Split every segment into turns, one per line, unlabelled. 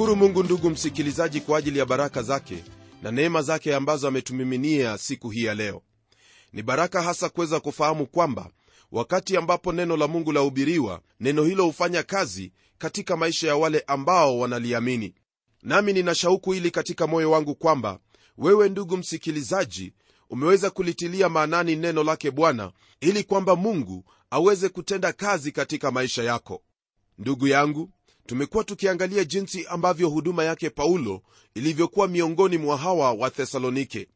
namshukuru mungu ndugu msikilizaji kwa ajili ya baraka zake na neema zake ambazo ametumiminia siku hii ya leo. Ni baraka hasa kuweza kufahamu kwamba wakati ambapo neno la mungu lahubiriwa neno hilo hufanya kazi katika maisha ya wale ambao wanaliamini. Nami nina shauku hili katika moyo wangu kwamba wewe ndugu msikilizaji umeweza kulitilia maanani neno lake bwana ili kwamba mungu aweze kutenda kazi katika maisha yako. Ndugu yangu tumekuwa tukiangalia jinsi ambavyo huduma yake paulo ilivyokuwa miongoni mwa hawa wa thesalonike.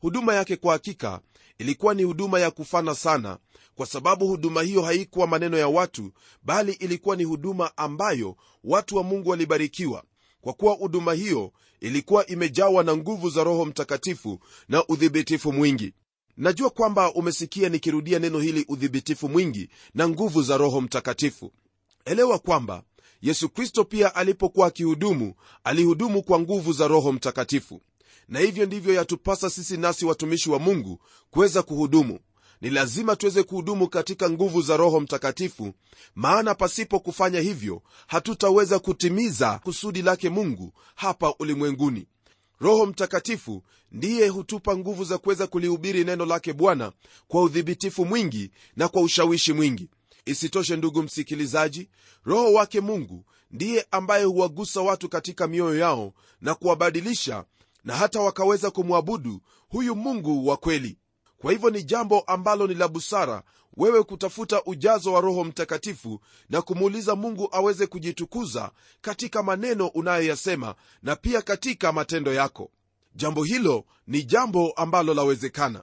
Huduma yake kwa hakika ilikuwa ni huduma ya kufana sana kwa sababu huduma hiyo haikuwa maneno ya watu bali ilikuwa ni huduma ambayo watu wa mungu walibarikiwa. Kwa kuwa huduma hiyo ilikuwa imejawa na nguvu za roho mtakatifu na udhibitifu mwingi. Najua kwamba umesikia nikirudia neno hili udhibitifu mwingi na nguvu za roho mtakatifu. Elewa kwamba yesu kristo pia alipokuwa akihudumu alihudumu kwa nguvu za roho mtakatifu. Na hivyo ndivyo yatupasa sisi nasi watumishi wa mungu kuweza kuhudumu. Ni lazima tuweze kuhudumu katika nguvu za roho mtakatifu maana pasipo kufanya hivyo hatutaweza kutimiza kusudi lake mungu hapa ulimwenguni. Roho mtakatifu ndiye hutupa nguvu za kuweza kulihubiri neno lake bwana kwa udhibitifu mwingi na kwa ushawishi mwingi isitoshe ndugu msikilizaji roho wake mungu ndiye ambaye huwagusa watu katika mioyo yao na kuwabadilisha na hata wakaweza kumwabudu huyu mungu wa kweli. Kwa hivyo ni jambo ambalo ni la busara wewe kutafuta ujazo wa roho mtakatifu na kumuuliza mungu aweze kujitukuza katika maneno unayoyasema na pia katika matendo yako. Jambo hilo ni jambo ambalo lawezekana.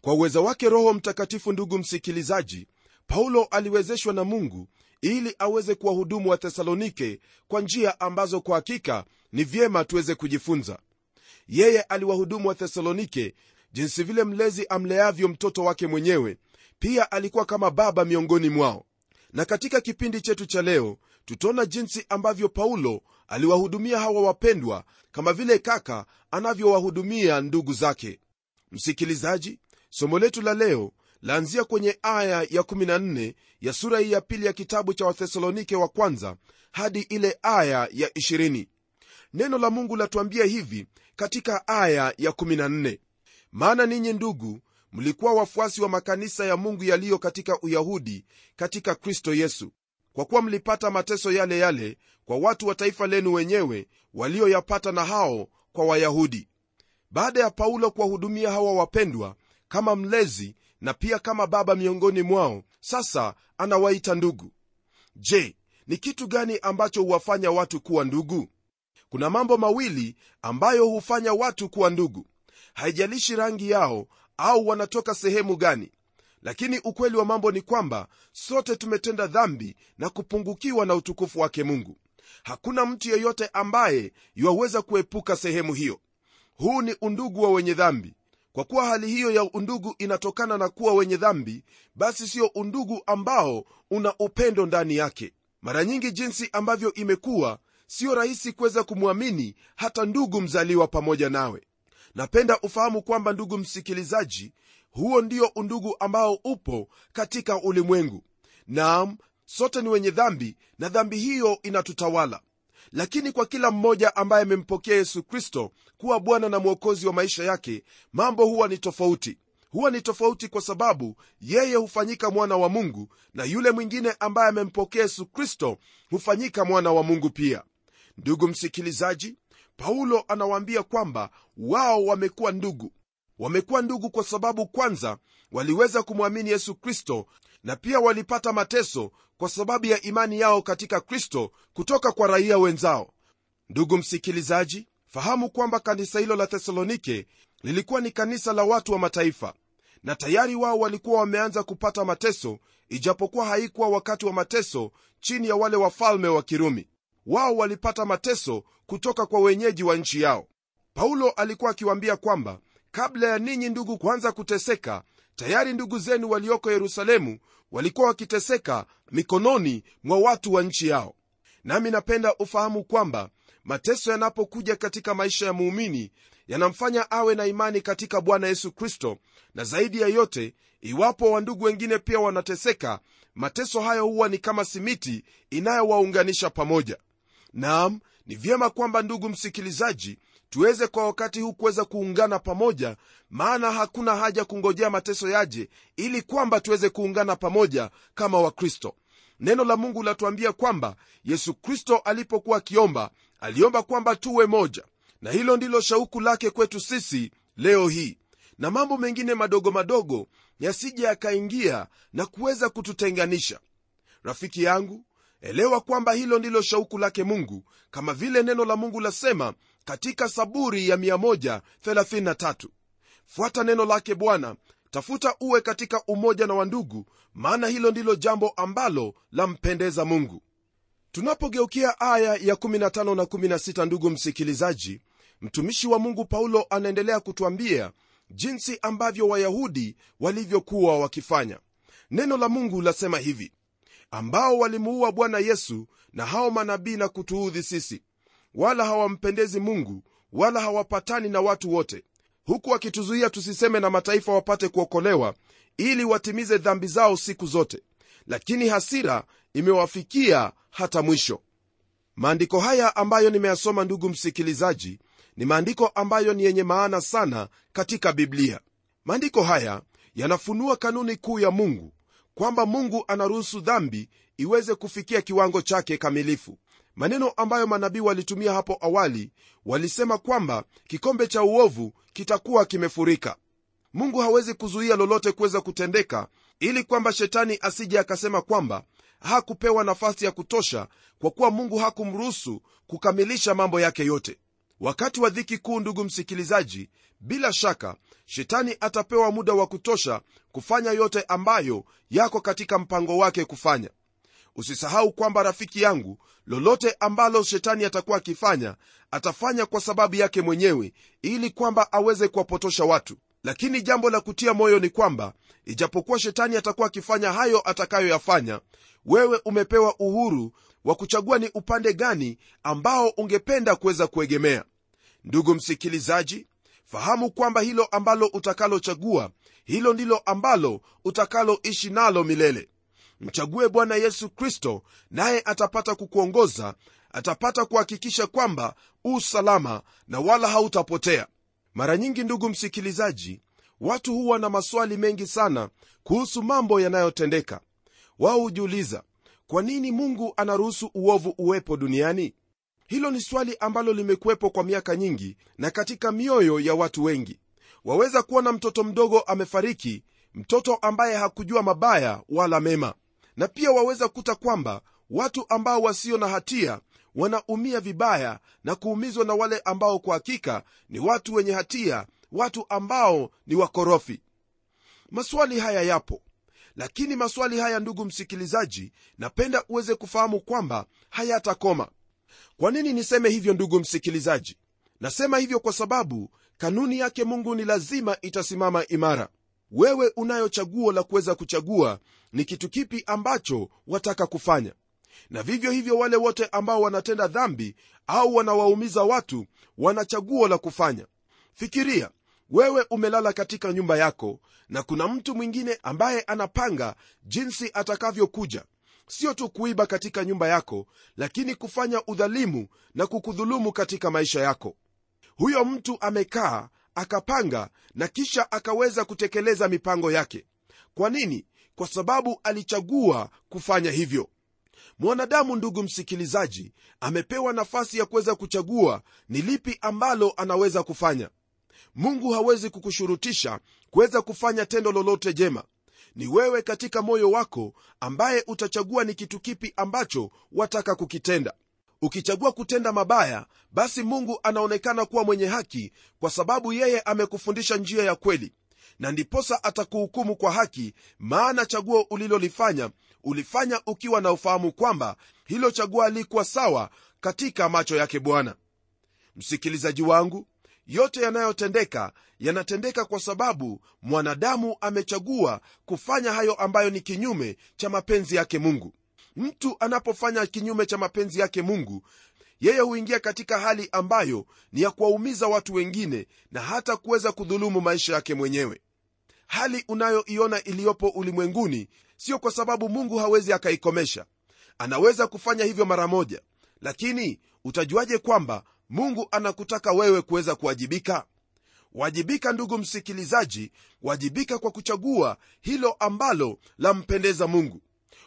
Kwa uwezo wake roho mtakatifu ndugu msikilizaji paulo aliwezeshwa na mungu ili aweze kuwahudumu wa thesalonike kwa njia ambazo kwa hakika ni vyema tuweze kujifunza. Yeye aliwahudumu wa thesalonike jinsi vile mlezi amleavyo mtoto wake mwenyewe pia alikuwa kama baba miongoni mwao. Na katika kipindi chetu cha leo tutaona jinsi ambavyo paulo aliwahudumia hawa wapendwa kama vile kaka anavyowahudumia ndugu zake. Msikilizaji somo letu la leo laanzia kwenye aya ya 14 ya sura hii ya pili ya kitabu cha wathesalonike wa kwanza hadi ile aya ya 20 neno la mungu latuambia hivi katika aya ya 14 maana ninyi ndugu mlikuwa wafuasi wa makanisa ya mungu yaliyo katika uyahudi katika kristo yesu. Kwa kuwa mlipata mateso yale yale kwa watu wa taifa lenu wenyewe walioyapata na hao kwa wayahudi. Baada ya paulo kuwahudumia hawa wapendwa kama mlezi na pia kama baba miongoni mwao sasa anawaita ndugu. Je ni kitu gani ambacho huwafanya watu kuwa ndugu? Kuna mambo mawili ambayo hufanya watu kuwa ndugu. Haijalishi rangi yao au wanatoka sehemu gani lakini ukweli wa mambo ni kwamba sote tumetenda dhambi na kupungukiwa na utukufu wake mungu. Hakuna mtu yeyote ambaye yuwaweza kuepuka sehemu hiyo. Huu ni undugu wa wenye dhambi kwa kuwa hali hiyo ya undugu inatokana na kuwa wenye dhambi basi sio undugu ambao una upendo ndani yake. Mara nyingi jinsi ambavyo imekuwa siyo rahisi kuweza kumwamini hata ndugu mzaliwa pamoja nawe. Napenda ufahamu kwamba ndugu msikilizaji huo ndio undugu ambao upo katika ulimwengu. Naam sote ni wenye dhambi na dhambi hiyo inatutawala lakini kwa kila mmoja ambaye amempokea yesu kristo kuwa bwana na mwokozi wa maisha yake mambo huwa ni tofauti. Huwa ni tofauti kwa sababu yeye hufanyika mwana wa mungu na yule mwingine ambaye amempokea yesu kristo hufanyika mwana wa mungu pia. Ndugu msikilizaji paulo anawaambia kwamba wao wamekuwa ndugu wamekuwa ndugu kwa sababu kwanza waliweza kumwamini yesu kristo na pia walipata mateso kwa sababu ya imani yao katika kristo kutoka kwa raia wenzao. Ndugu msikilizaji fahamu kwamba kanisa hilo la thesalonike lilikuwa ni kanisa la watu wa mataifa na tayari wao walikuwa wameanza kupata mateso ijapokuwa haikuwa wakati wa mateso chini ya wale wafalme wa kirumi. Wao walipata mateso kutoka kwa wenyeji wa nchi yao. Paulo alikuwa akiwaambia kwamba kabla ya ninyi ndugu kuanza kuteseka tayari ndugu zenu walioko yerusalemu walikuwa wakiteseka mikononi mwa watu wa nchi yao. Nami napenda ufahamu kwamba mateso yanapokuja katika maisha ya muumini yanamfanya awe na imani katika bwana yesu kristo na zaidi ya yote iwapo wandugu wengine pia wanateseka mateso hayo huwa ni kama simiti inayowaunganisha pamoja. Naam ni vyema kwamba ndugu msikilizaji tuweze kwa wakati huu kuweza kuungana pamoja maana hakuna haja kungojea mateso yaje ili kwamba tuweze kuungana pamoja kama wakristo. Neno la mungu latuambia kwamba yesu kristo alipokuwa akiomba aliomba kwamba tuwe moja. Na hilo ndilo shauku lake kwetu sisi leo hii. Na mambo mengine madogo madogo yasije yakaingia na kuweza kututenganisha. Rafiki yangu elewa kwamba hilo ndilo shauku lake mungu kama vile neno la mungu lasema katika saburi ya 133 fuata neno lake bwana tafuta uwe katika umoja na wandugu maana hilo ndilo jambo ambalo lampendeza mungu. Tunapogeukia aya ya 15 na 16 ndugu msikilizaji mtumishi wa mungu paulo anaendelea kutwambia jinsi ambavyo wayahudi walivyokuwa wakifanya. Neno la mungu lasema hivi ambao walimuua bwana yesu na hao manabii na kutuudhi sisi wala hawampendezi mungu wala hawapatani na watu wote. Huku wakituzuia tusiseme na mataifa wapate kuokolewa ili watimize dhambi zao siku zote. Lakini hasira imewafikia hata mwisho. Maandiko haya ambayo nimeyasoma ndugu msikilizaji ni maandiko ambayo ni yenye maana sana katika biblia. Maandiko haya yanafunua kanuni kuu ya mungu kwamba mungu anaruhusu dhambi iweze kufikia kiwango chake kamilifu maneno ambayo manabii walitumia hapo awali walisema kwamba kikombe cha uovu kitakuwa kimefurika. Mungu hawezi kuzuia lolote kuweza kutendeka ili kwamba shetani asije akasema kwamba hakupewa nafasi ya kutosha kwa kuwa mungu hakumruhusu kukamilisha mambo yake yote. Wakati wa dhiki kuu ndugu msikilizaji bila shaka shetani atapewa muda wa kutosha kufanya yote ambayo yako katika mpango wake kufanya usisahau kwamba rafiki yangu lolote ambalo shetani atakuwa akifanya atafanya kwa sababu yake mwenyewe ili kwamba aweze kuwapotosha watu. Lakini jambo la kutia moyo ni kwamba ijapokuwa shetani atakuwa akifanya hayo atakayoyafanya wewe umepewa uhuru wa kuchagua ni upande gani ambao ungependa kuweza kuegemea. Ndugu msikilizaji fahamu kwamba hilo ambalo utakalochagua hilo ndilo ambalo utakaloishi nalo milele mchague bwana yesu kristo naye atapata kukuongoza atapata kuhakikisha kwamba u salama na wala hautapotea. Mara nyingi ndugu msikilizaji watu huwa na maswali mengi sana kuhusu mambo yanayotendeka. Wao hujiuliza kwa nini mungu anaruhusu uovu uwepo duniani? Hilo ni swali ambalo limekuwepo kwa miaka nyingi na katika mioyo ya watu wengi. Waweza kuona mtoto mdogo amefariki mtoto ambaye hakujua mabaya wala mema na pia waweza kuta kwamba watu ambao wasio na hatia wanaumia vibaya na kuumizwa na wale ambao kwa hakika ni watu wenye hatia watu ambao ni wakorofi. Maswali haya yapo. Lakini maswali haya ndugu msikilizaji napenda uweze kufahamu kwamba hayatakoma. Kwa nini niseme hivyo ndugu msikilizaji? Nasema hivyo kwa sababu kanuni yake mungu ni lazima itasimama imara wewe unayo chaguo la kuweza kuchagua ni kitu kipi ambacho wataka kufanya. Na vivyo hivyo wale wote ambao wanatenda dhambi au wanawaumiza watu wana chaguo la kufanya. Fikiria wewe umelala katika nyumba yako na kuna mtu mwingine ambaye anapanga jinsi atakavyokuja. Sio tu kuiba katika nyumba yako lakini kufanya udhalimu na kukudhulumu katika maisha yako. Huyo mtu amekaa akapanga na kisha akaweza kutekeleza mipango yake. Kwa nini? Kwa sababu alichagua kufanya hivyo. Mwanadamu ndugu msikilizaji amepewa nafasi ya kuweza kuchagua ni lipi ambalo anaweza kufanya. Mungu hawezi kukushurutisha kuweza kufanya tendo lolote jema. Ni wewe katika moyo wako ambaye utachagua ni kitu kipi ambacho wataka kukitenda ukichagua kutenda mabaya basi mungu anaonekana kuwa mwenye haki kwa sababu yeye amekufundisha njia ya kweli. Na ndiposa atakuhukumu kwa haki maana chaguo ulilolifanya ulifanya ukiwa na ufahamu kwamba hilo chaguo alikuwa sawa katika macho yake bwana. Msikilizaji wangu yote yanayotendeka yanatendeka kwa sababu mwanadamu amechagua kufanya hayo ambayo ni kinyume cha mapenzi yake mungu mtu anapofanya kinyume cha mapenzi yake mungu yeye huingia katika hali ambayo ni ya kuwaumiza watu wengine na hata kuweza kudhulumu maisha yake mwenyewe. Hali unayoiona iliyopo ulimwenguni sio kwa sababu mungu hawezi akaikomesha. Anaweza kufanya hivyo mara moja lakini utajuaje kwamba mungu anakutaka wewe kuweza kuwajibika? Wajibika ndugu msikilizaji wajibika kwa kuchagua hilo ambalo lampendeza mungu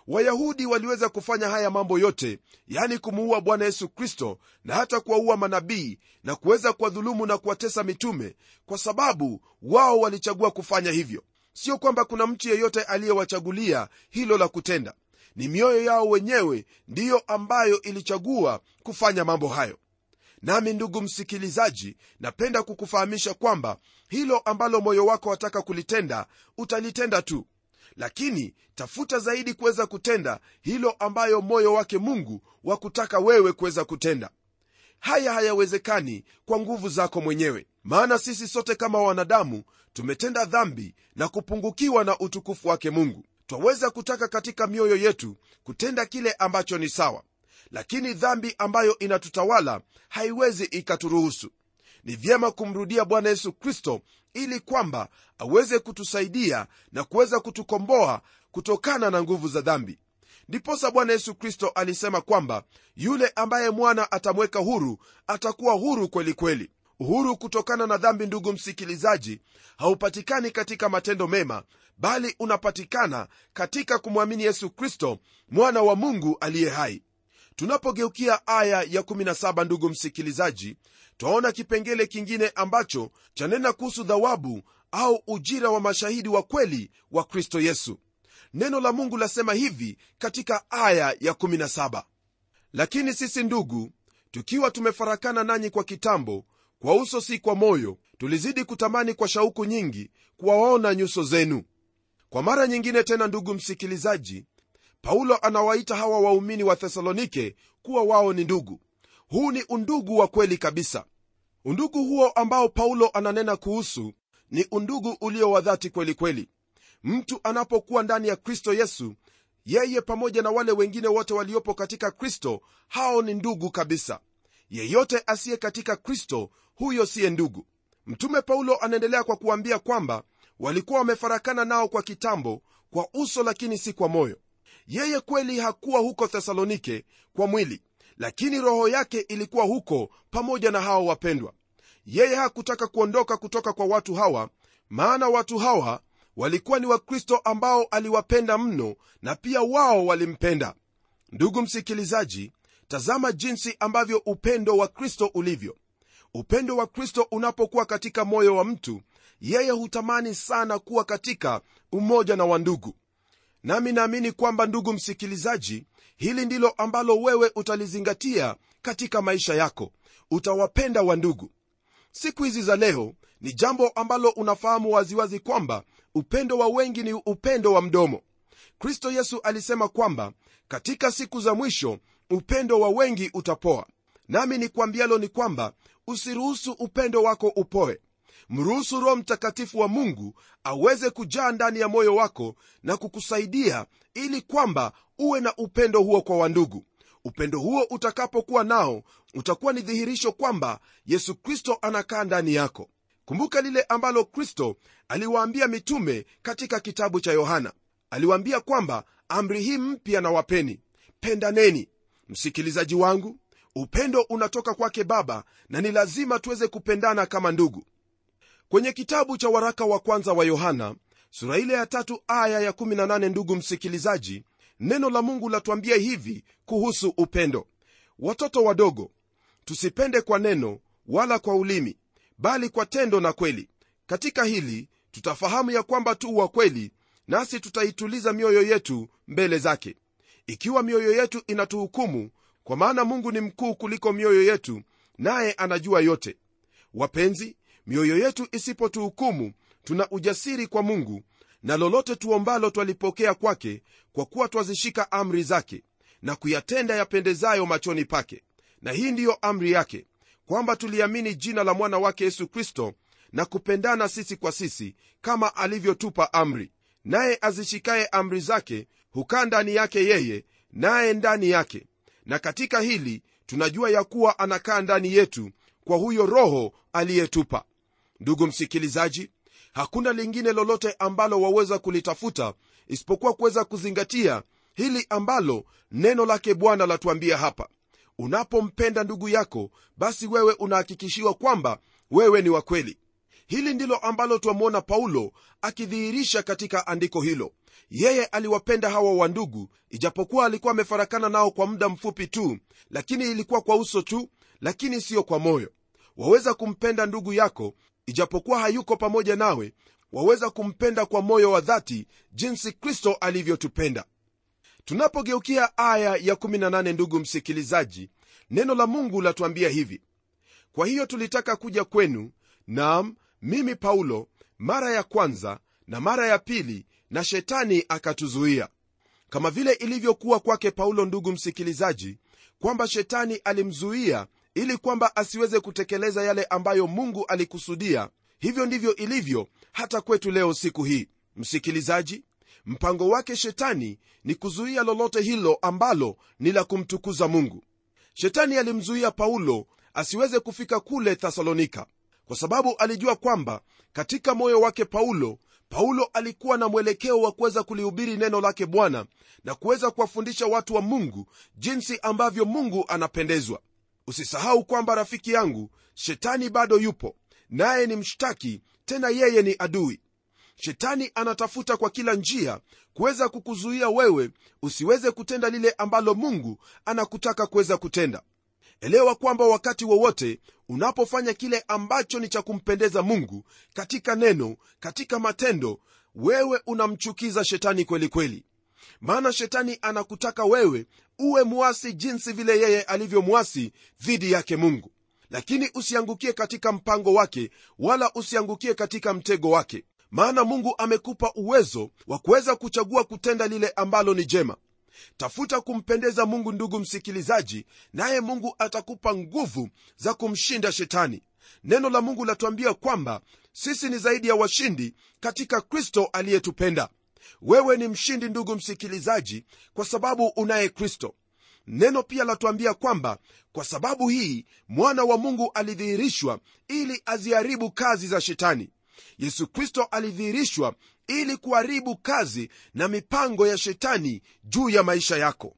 wayahudi waliweza kufanya haya mambo yote yani kumuua bwana yesu kristo na hata kuwaua manabii na kuweza kuwadhulumu na kuwatesa mitume kwa sababu wao walichagua kufanya hivyo. Sio kwamba kuna mtu yeyote aliyewachagulia hilo la kutenda. Ni mioyo yao wenyewe ndiyo ambayo ilichagua kufanya mambo hayo. Nami ndugu msikilizaji napenda kukufahamisha kwamba hilo ambalo moyo wako wataka kulitenda utalitenda tu lakini tafuta zaidi kuweza kutenda hilo ambayo moyo wake mungu wa kutaka wewe kuweza kutenda. Haya hayawezekani kwa nguvu zako mwenyewe. Maana sisi sote kama wanadamu tumetenda dhambi na kupungukiwa na utukufu wake mungu. Twaweza kutaka katika mioyo yetu kutenda kile ambacho ni sawa. Lakini dhambi ambayo inatutawala haiwezi ikaturuhusu ni vyema kumrudia bwana yesu kristo ili kwamba aweze kutusaidia na kuweza kutukomboa kutokana na nguvu za dhambi. Ndiposa bwana yesu kristo alisema kwamba yule ambaye mwana atamweka huru atakuwa huru kweli kweli. Uhuru kutokana na dhambi ndugu msikilizaji haupatikani katika matendo mema bali unapatikana katika kumwamini yesu kristo mwana wa mungu aliye hai tunapogeukia aya ya 17 ndugu msikilizaji twaona kipengele kingine ambacho chanena kuhusu dhawabu au ujira wa mashahidi wa kweli wa kristo yesu. Neno la mungu lasema hivi katika aya ya 17 lakini sisi ndugu tukiwa tumefarakana nanyi kwa kitambo kwa uso si kwa moyo tulizidi kutamani kwa shauku nyingi kuwaona nyuso zenu. Kwa mara nyingine tena ndugu msikilizaji paulo anawaita hawa waumini wa thesalonike kuwa wao ni ndugu. Huu ni undugu wa kweli kabisa. Undugu huo ambao paulo ananena kuhusu ni undugu ulio wa dhati kweli kweli. Mtu anapokuwa ndani ya kristo yesu yeye pamoja na wale wengine wote waliopo katika kristo hao ni ndugu kabisa. Yeyote asiye katika kristo huyo siye ndugu. Mtume paulo anaendelea kwa kuambia kwamba walikuwa wamefarakana nao kwa kitambo kwa uso lakini si kwa moyo yeye kweli hakuwa huko thesalonike kwa mwili lakini roho yake ilikuwa huko pamoja na hao wapendwa. Yeye hakutaka kuondoka kutoka kwa watu hawa maana watu hawa walikuwa ni wakristo ambao aliwapenda mno na pia wao walimpenda. Ndugu msikilizaji tazama jinsi ambavyo upendo wa kristo ulivyo. Upendo wa kristo unapokuwa katika moyo wa mtu yeye hutamani sana kuwa katika umoja na wandugu nami naamini kwamba ndugu msikilizaji hili ndilo ambalo wewe utalizingatia katika maisha yako. Utawapenda wa ndugu siku hizi za leo ni jambo ambalo unafahamu waziwazi kwamba upendo wa wengi ni upendo wa mdomo. Kristo yesu alisema kwamba katika siku za mwisho upendo wa wengi utapoa. Nami nikwambialo ni kwamba usiruhusu upendo wako upoe mruhusu roho mtakatifu wa mungu aweze kujaa ndani ya moyo wako na kukusaidia ili kwamba uwe na upendo huo kwa wandugu. Upendo huo utakapokuwa nao utakuwa ni dhihirisho kwamba yesu kristo anakaa ndani yako. Kumbuka lile ambalo kristo aliwaambia mitume katika kitabu cha yohana. Aliwaambia kwamba amri hii mpya na wapeni pendaneni. Msikilizaji wangu upendo unatoka kwake baba na ni lazima tuweze kupendana kama ndugu kwenye kitabu cha waraka wa kwanza wa yohana sura ile ya tatu aya ya 18 ndugu msikilizaji neno la mungu latuambia hivi kuhusu upendo. Watoto wadogo tusipende kwa neno wala kwa ulimi bali kwa tendo na kweli. Katika hili tutafahamu ya kwamba tu wa kweli nasi tutaituliza mioyo yetu mbele zake. Ikiwa mioyo yetu inatuhukumu kwa maana mungu ni mkuu kuliko mioyo yetu naye anajua yote. Wapenzi mioyo yetu isipotuhukumu tuna ujasiri kwa mungu na lolote tuombalo twalipokea kwake kwa kuwa twazishika amri zake na kuyatenda yapendezayo machoni pake. Na hii ndiyo amri yake kwamba tuliamini jina la mwana wake yesu kristo na kupendana sisi kwa sisi kama alivyotupa amri. Naye azishikaye amri zake hukaa ndani yake yeye naye ndani yake. Na katika hili tunajua ya kuwa anakaa ndani yetu kwa huyo roho aliyetupa ndugu msikilizaji hakuna lingine lolote ambalo waweza kulitafuta isipokuwa kuweza kuzingatia hili ambalo neno lake bwana latuambia hapa. Unapompenda ndugu yako basi wewe unahakikishiwa kwamba wewe ni wa kweli. Hili ndilo ambalo twamwona paulo akidhihirisha katika andiko hilo. Yeye aliwapenda hawa wandugu ijapokuwa alikuwa amefarakana nao kwa muda mfupi tu lakini ilikuwa kwa uso tu lakini siyo kwa moyo. Waweza kumpenda ndugu yako ijapokuwa hayuko pamoja nawe waweza kumpenda kwa moyo wa dhati jinsi kristo alivyotupenda. Tunapogeukia aya ya 18 ndugu msikilizaji neno la mungu latuambia hivi. Kwa hiyo tulitaka kuja kwenu nam mimi paulo mara ya kwanza na mara ya pili na shetani akatuzuia. Kama vile ilivyokuwa kwake paulo ndugu msikilizaji kwamba shetani alimzuia ili kwamba asiweze kutekeleza yale ambayo mungu alikusudia. Hivyo ndivyo ilivyo hata kwetu leo siku hii. Msikilizaji mpango wake shetani ni kuzuia lolote hilo ambalo ni la kumtukuza mungu. Shetani alimzuia paulo asiweze kufika kule thesalonika kwa sababu alijua kwamba katika moyo wake paulo paulo alikuwa na mwelekeo wa kuweza kulihubiri neno lake bwana na kuweza kuwafundisha watu wa mungu jinsi ambavyo mungu anapendezwa usisahau kwamba rafiki yangu shetani bado yupo naye ni mshtaki tena yeye ni adui. Shetani anatafuta kwa kila njia kuweza kukuzuia wewe usiweze kutenda lile ambalo mungu anakutaka kuweza kutenda. Elewa kwamba wakati wowote unapofanya kile ambacho ni cha kumpendeza mungu katika neno katika matendo wewe unamchukiza shetani kwelikweli kweli maana shetani anakutaka wewe uwe mwasi jinsi vile yeye alivyomwasi dhidi yake mungu. Lakini usiangukie katika mpango wake wala usiangukie katika mtego wake. Maana mungu amekupa uwezo wa kuweza kuchagua kutenda lile ambalo ni jema. Tafuta kumpendeza mungu ndugu msikilizaji naye mungu atakupa nguvu za kumshinda shetani. Neno la mungu latuambia kwamba sisi ni zaidi ya washindi katika kristo aliyetupenda wewe ni mshindi ndugu msikilizaji kwa sababu unaye kristo. Neno pia latuambia kwamba kwa sababu hii mwana wa mungu alidhihirishwa ili aziharibu kazi za shetani. Yesu kristo alidhihirishwa ili kuharibu kazi na mipango ya shetani juu ya maisha yako.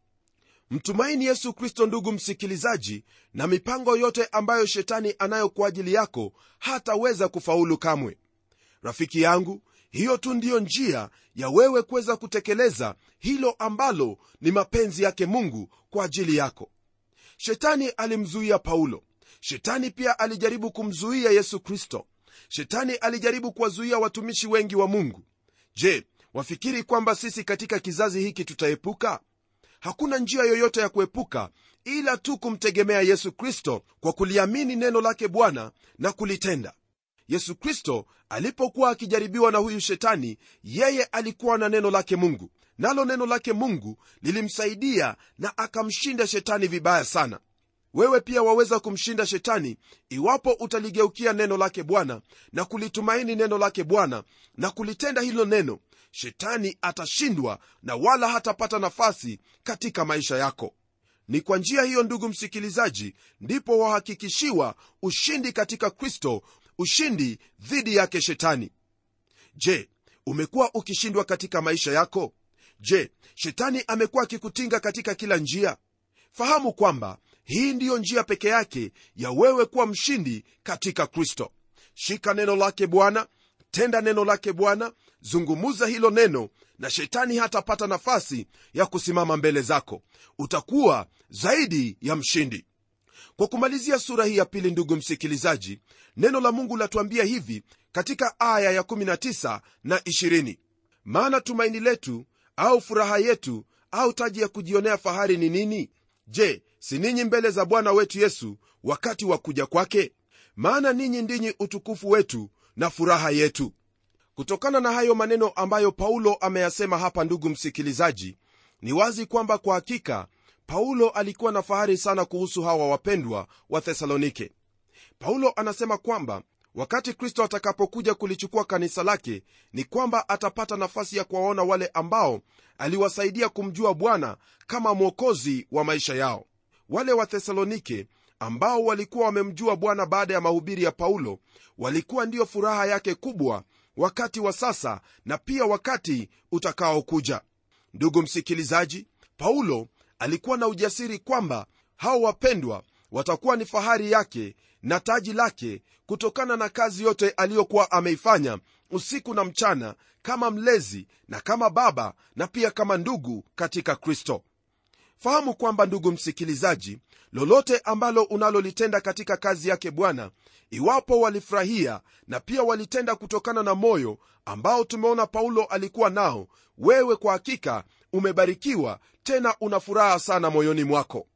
Mtumaini yesu kristo ndugu msikilizaji na mipango yote ambayo shetani anayo kwa ajili yako hataweza kufaulu kamwe. Rafiki yangu hiyo tu ndiyo njia ya wewe kuweza kutekeleza hilo ambalo ni mapenzi yake mungu kwa ajili yako. Shetani alimzuia paulo. Shetani pia alijaribu kumzuia yesu kristo. Shetani alijaribu kuwazuia watumishi wengi wa mungu. Je wafikiri kwamba sisi katika kizazi hiki tutaepuka? Hakuna njia yoyote ya kuepuka ila tu kumtegemea yesu kristo kwa kuliamini neno lake bwana na kulitenda yesu kristo alipokuwa akijaribiwa na huyu shetani yeye alikuwa na neno lake mungu. Nalo neno lake mungu lilimsaidia na akamshinda shetani vibaya sana. Wewe pia waweza kumshinda shetani iwapo utaligeukia neno lake bwana na kulitumaini neno lake bwana na kulitenda hilo neno. Shetani atashindwa na wala hatapata nafasi katika maisha yako. Ni kwa njia hiyo ndugu msikilizaji ndipo wahakikishiwa ushindi katika kristo ushindi dhidi yake shetani. Je umekuwa ukishindwa katika maisha yako? Je shetani amekuwa akikutinga katika kila njia? Fahamu kwamba hii ndiyo njia peke yake ya wewe kuwa mshindi katika kristo. Shika neno lake bwana tenda neno lake bwana zungumuza hilo neno na shetani hatapata nafasi ya kusimama mbele zako. Utakuwa zaidi ya mshindi kwa kumalizia sura hii ya pili ndugu msikilizaji neno la mungu latuambia hivi katika aya ya19 na 20 maana tumaini letu au furaha yetu au taji ya kujionea fahari ni nini? Je si ninyi mbele za bwana wetu yesu wakati wa kuja kwake? Maana ninyi ndinyi utukufu wetu na furaha yetu. Kutokana na hayo maneno ambayo paulo ameyasema hapa ndugu msikilizaji ni wazi kwamba kwa hakika paulo alikuwa na fahari sana kuhusu hawa wapendwa wa thesalonike. Paulo anasema kwamba wakati kristo atakapokuja kulichukua kanisa lake ni kwamba atapata nafasi ya kuwaona wale ambao aliwasaidia kumjua bwana kama mwokozi wa maisha yao. Wale wa thesalonike ambao walikuwa wamemjua bwana baada ya mahubiri ya paulo walikuwa ndiyo furaha yake kubwa wakati wa sasa na pia wakati utakaokuja. Ndugu msikilizaji paulo alikuwa na ujasiri kwamba hao wapendwa watakuwa ni fahari yake na taji lake kutokana na kazi yote aliyokuwa ameifanya usiku na mchana kama mlezi na kama baba na pia kama ndugu katika kristo fahamu kwamba ndugu msikilizaji lolote ambalo unalolitenda katika kazi yake bwana iwapo walifurahia na pia walitenda kutokana na moyo ambao tumeona paulo alikuwa nao wewe kwa hakika umebarikiwa tena una furaha sana moyoni mwako.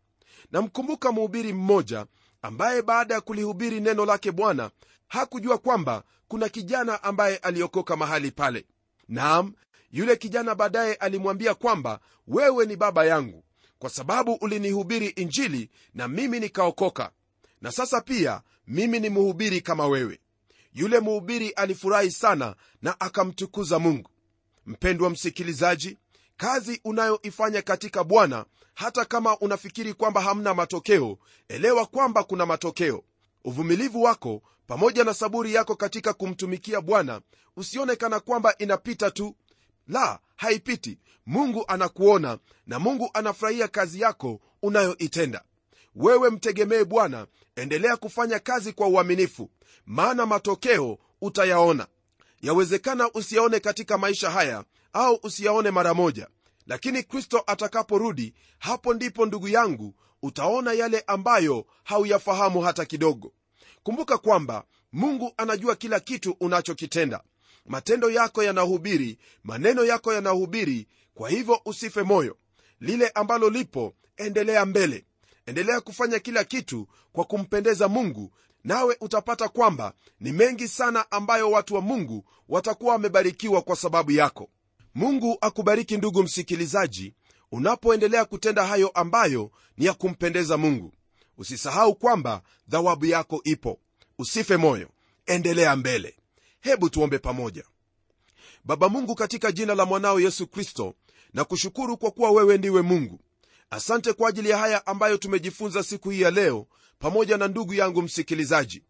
Namkumbuka mhubiri mmoja ambaye baada ya kulihubiri neno lake bwana hakujua kwamba kuna kijana ambaye aliokoka mahali pale. Naam yule kijana baadaye alimwambia kwamba wewe ni baba yangu kwa sababu ulinihubiri injili na mimi nikaokoka. Na sasa pia mimi ni mhubiri kama wewe. Yule mhubiri alifurahi sana na akamtukuza mungu. Mpendwa msikilizaji kazi unayoifanya katika bwana hata kama unafikiri kwamba hamna matokeo elewa kwamba kuna matokeo. Uvumilivu wako pamoja na saburi yako katika kumtumikia bwana usionekana kwamba inapita tu la haipiti. Mungu anakuona na mungu anafurahia kazi yako unayoitenda. Wewe mtegemee bwana endelea kufanya kazi kwa uaminifu maana matokeo utayaona. Yawezekana usiyaone katika maisha haya au usiyaone mara moja lakini kristo atakaporudi hapo ndipo ndugu yangu utaona yale ambayo hauyafahamu hata kidogo. Kumbuka kwamba mungu anajua kila kitu unachokitenda matendo yako yanahubiri maneno yako yanahubiri kwa hivyo usife moyo. Lile ambalo lipo endelea mbele. Endelea kufanya kila kitu kwa kumpendeza mungu nawe utapata kwamba ni mengi sana ambayo watu wa mungu watakuwa wamebarikiwa kwa sababu yako. Mungu akubariki ndugu msikilizaji unapoendelea kutenda hayo ambayo ni ya kumpendeza mungu. Usisahau kwamba dhawabu yako ipo. Usife moyo. Endelea mbele hebu tuombe pamoja. Baba mungu katika jina la mwanao yesu kristo na kushukuru kwa kuwa wewe ndiwe mungu. Asante kwa ajili ya haya ambayo tumejifunza siku hii ya leo pamoja na ndugu yangu msikilizaji.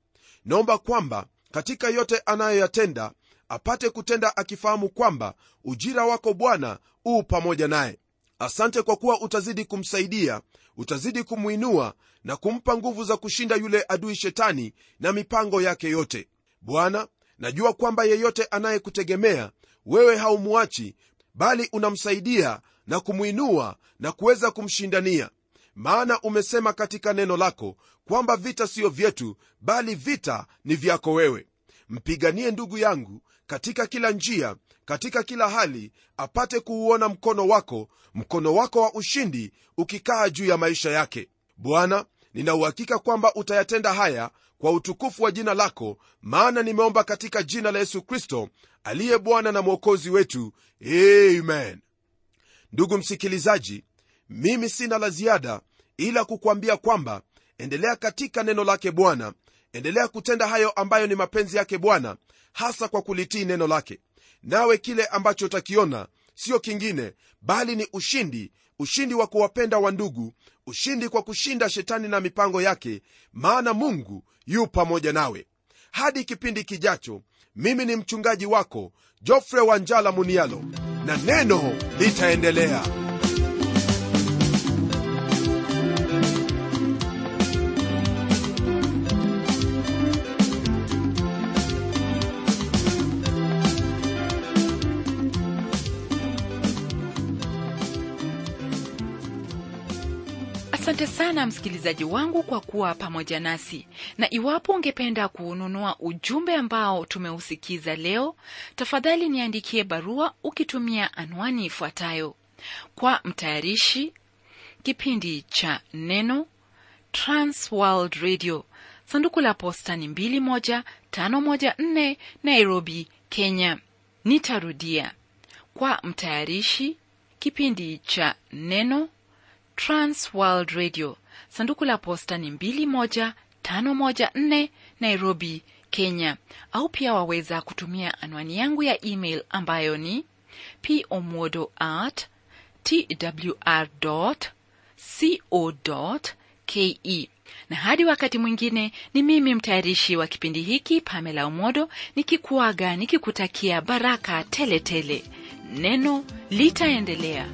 Naomba kwamba katika yote anayoyatenda apate kutenda akifahamu kwamba ujira wako bwana uu pamoja naye. Asante kwa kuwa utazidi kumsaidia utazidi kumwinua na kumpa nguvu za kushinda yule adui shetani na mipango yake yote. Bwana najua kwamba yeyote anayekutegemea wewe haumwachi bali unamsaidia na kumwinua na kuweza kumshindania. Maana umesema katika neno lako kwamba vita siyo vyetu bali vita ni vyako wewe. Mpiganie ndugu yangu katika kila njia katika kila hali apate kuuona mkono wako mkono wako wa ushindi ukikaa juu ya maisha yake. Bwana ninauhakika kwamba utayatenda haya kwa utukufu wa jina lako maana nimeomba katika jina la yesu kristo aliye bwana na mwokozi wetu. Amen. Ndugu msikilizaji mimi sina la ziada ila kukwambia kwamba endelea katika neno lake bwana. Endelea kutenda hayo ambayo ni mapenzi yake bwana hasa kwa kulitii neno lake. Nawe kile ambacho utakiona sio kingine bali ni ushindi ushindi wa kuwapenda wandugu ushindi kwa kushinda shetani na mipango yake maana mungu yu pamoja nawe. Hadi kipindi kijacho mimi ni mchungaji wako jofre wanjala munialo na neno litaendelea
asante sana msikilizaji wangu kwa kuwa pamoja nasi. Na iwapo ungependa kuununua ujumbe ambao tumeusikiza leo tafadhali niandikie barua ukitumia anwani ifuatayo. Kwa mtayarishi kipindi cha neno transworld radio. Sanduku la posta ni 21514 nairobi kenya. Nitarudia. Kwa mtayarishi kipindi cha neno transworld radio. Sanduku la posta ni 21514 nairobi kenya. Au pia waweza kutumia anwani yangu ya email ambayo ni pomodo at twr co ke na hadi wakati mwingine ni mimi mtayarishi wa kipindi hiki pamela Omodo nikikuaga nikikutakia baraka teletele tele. neno litaendelea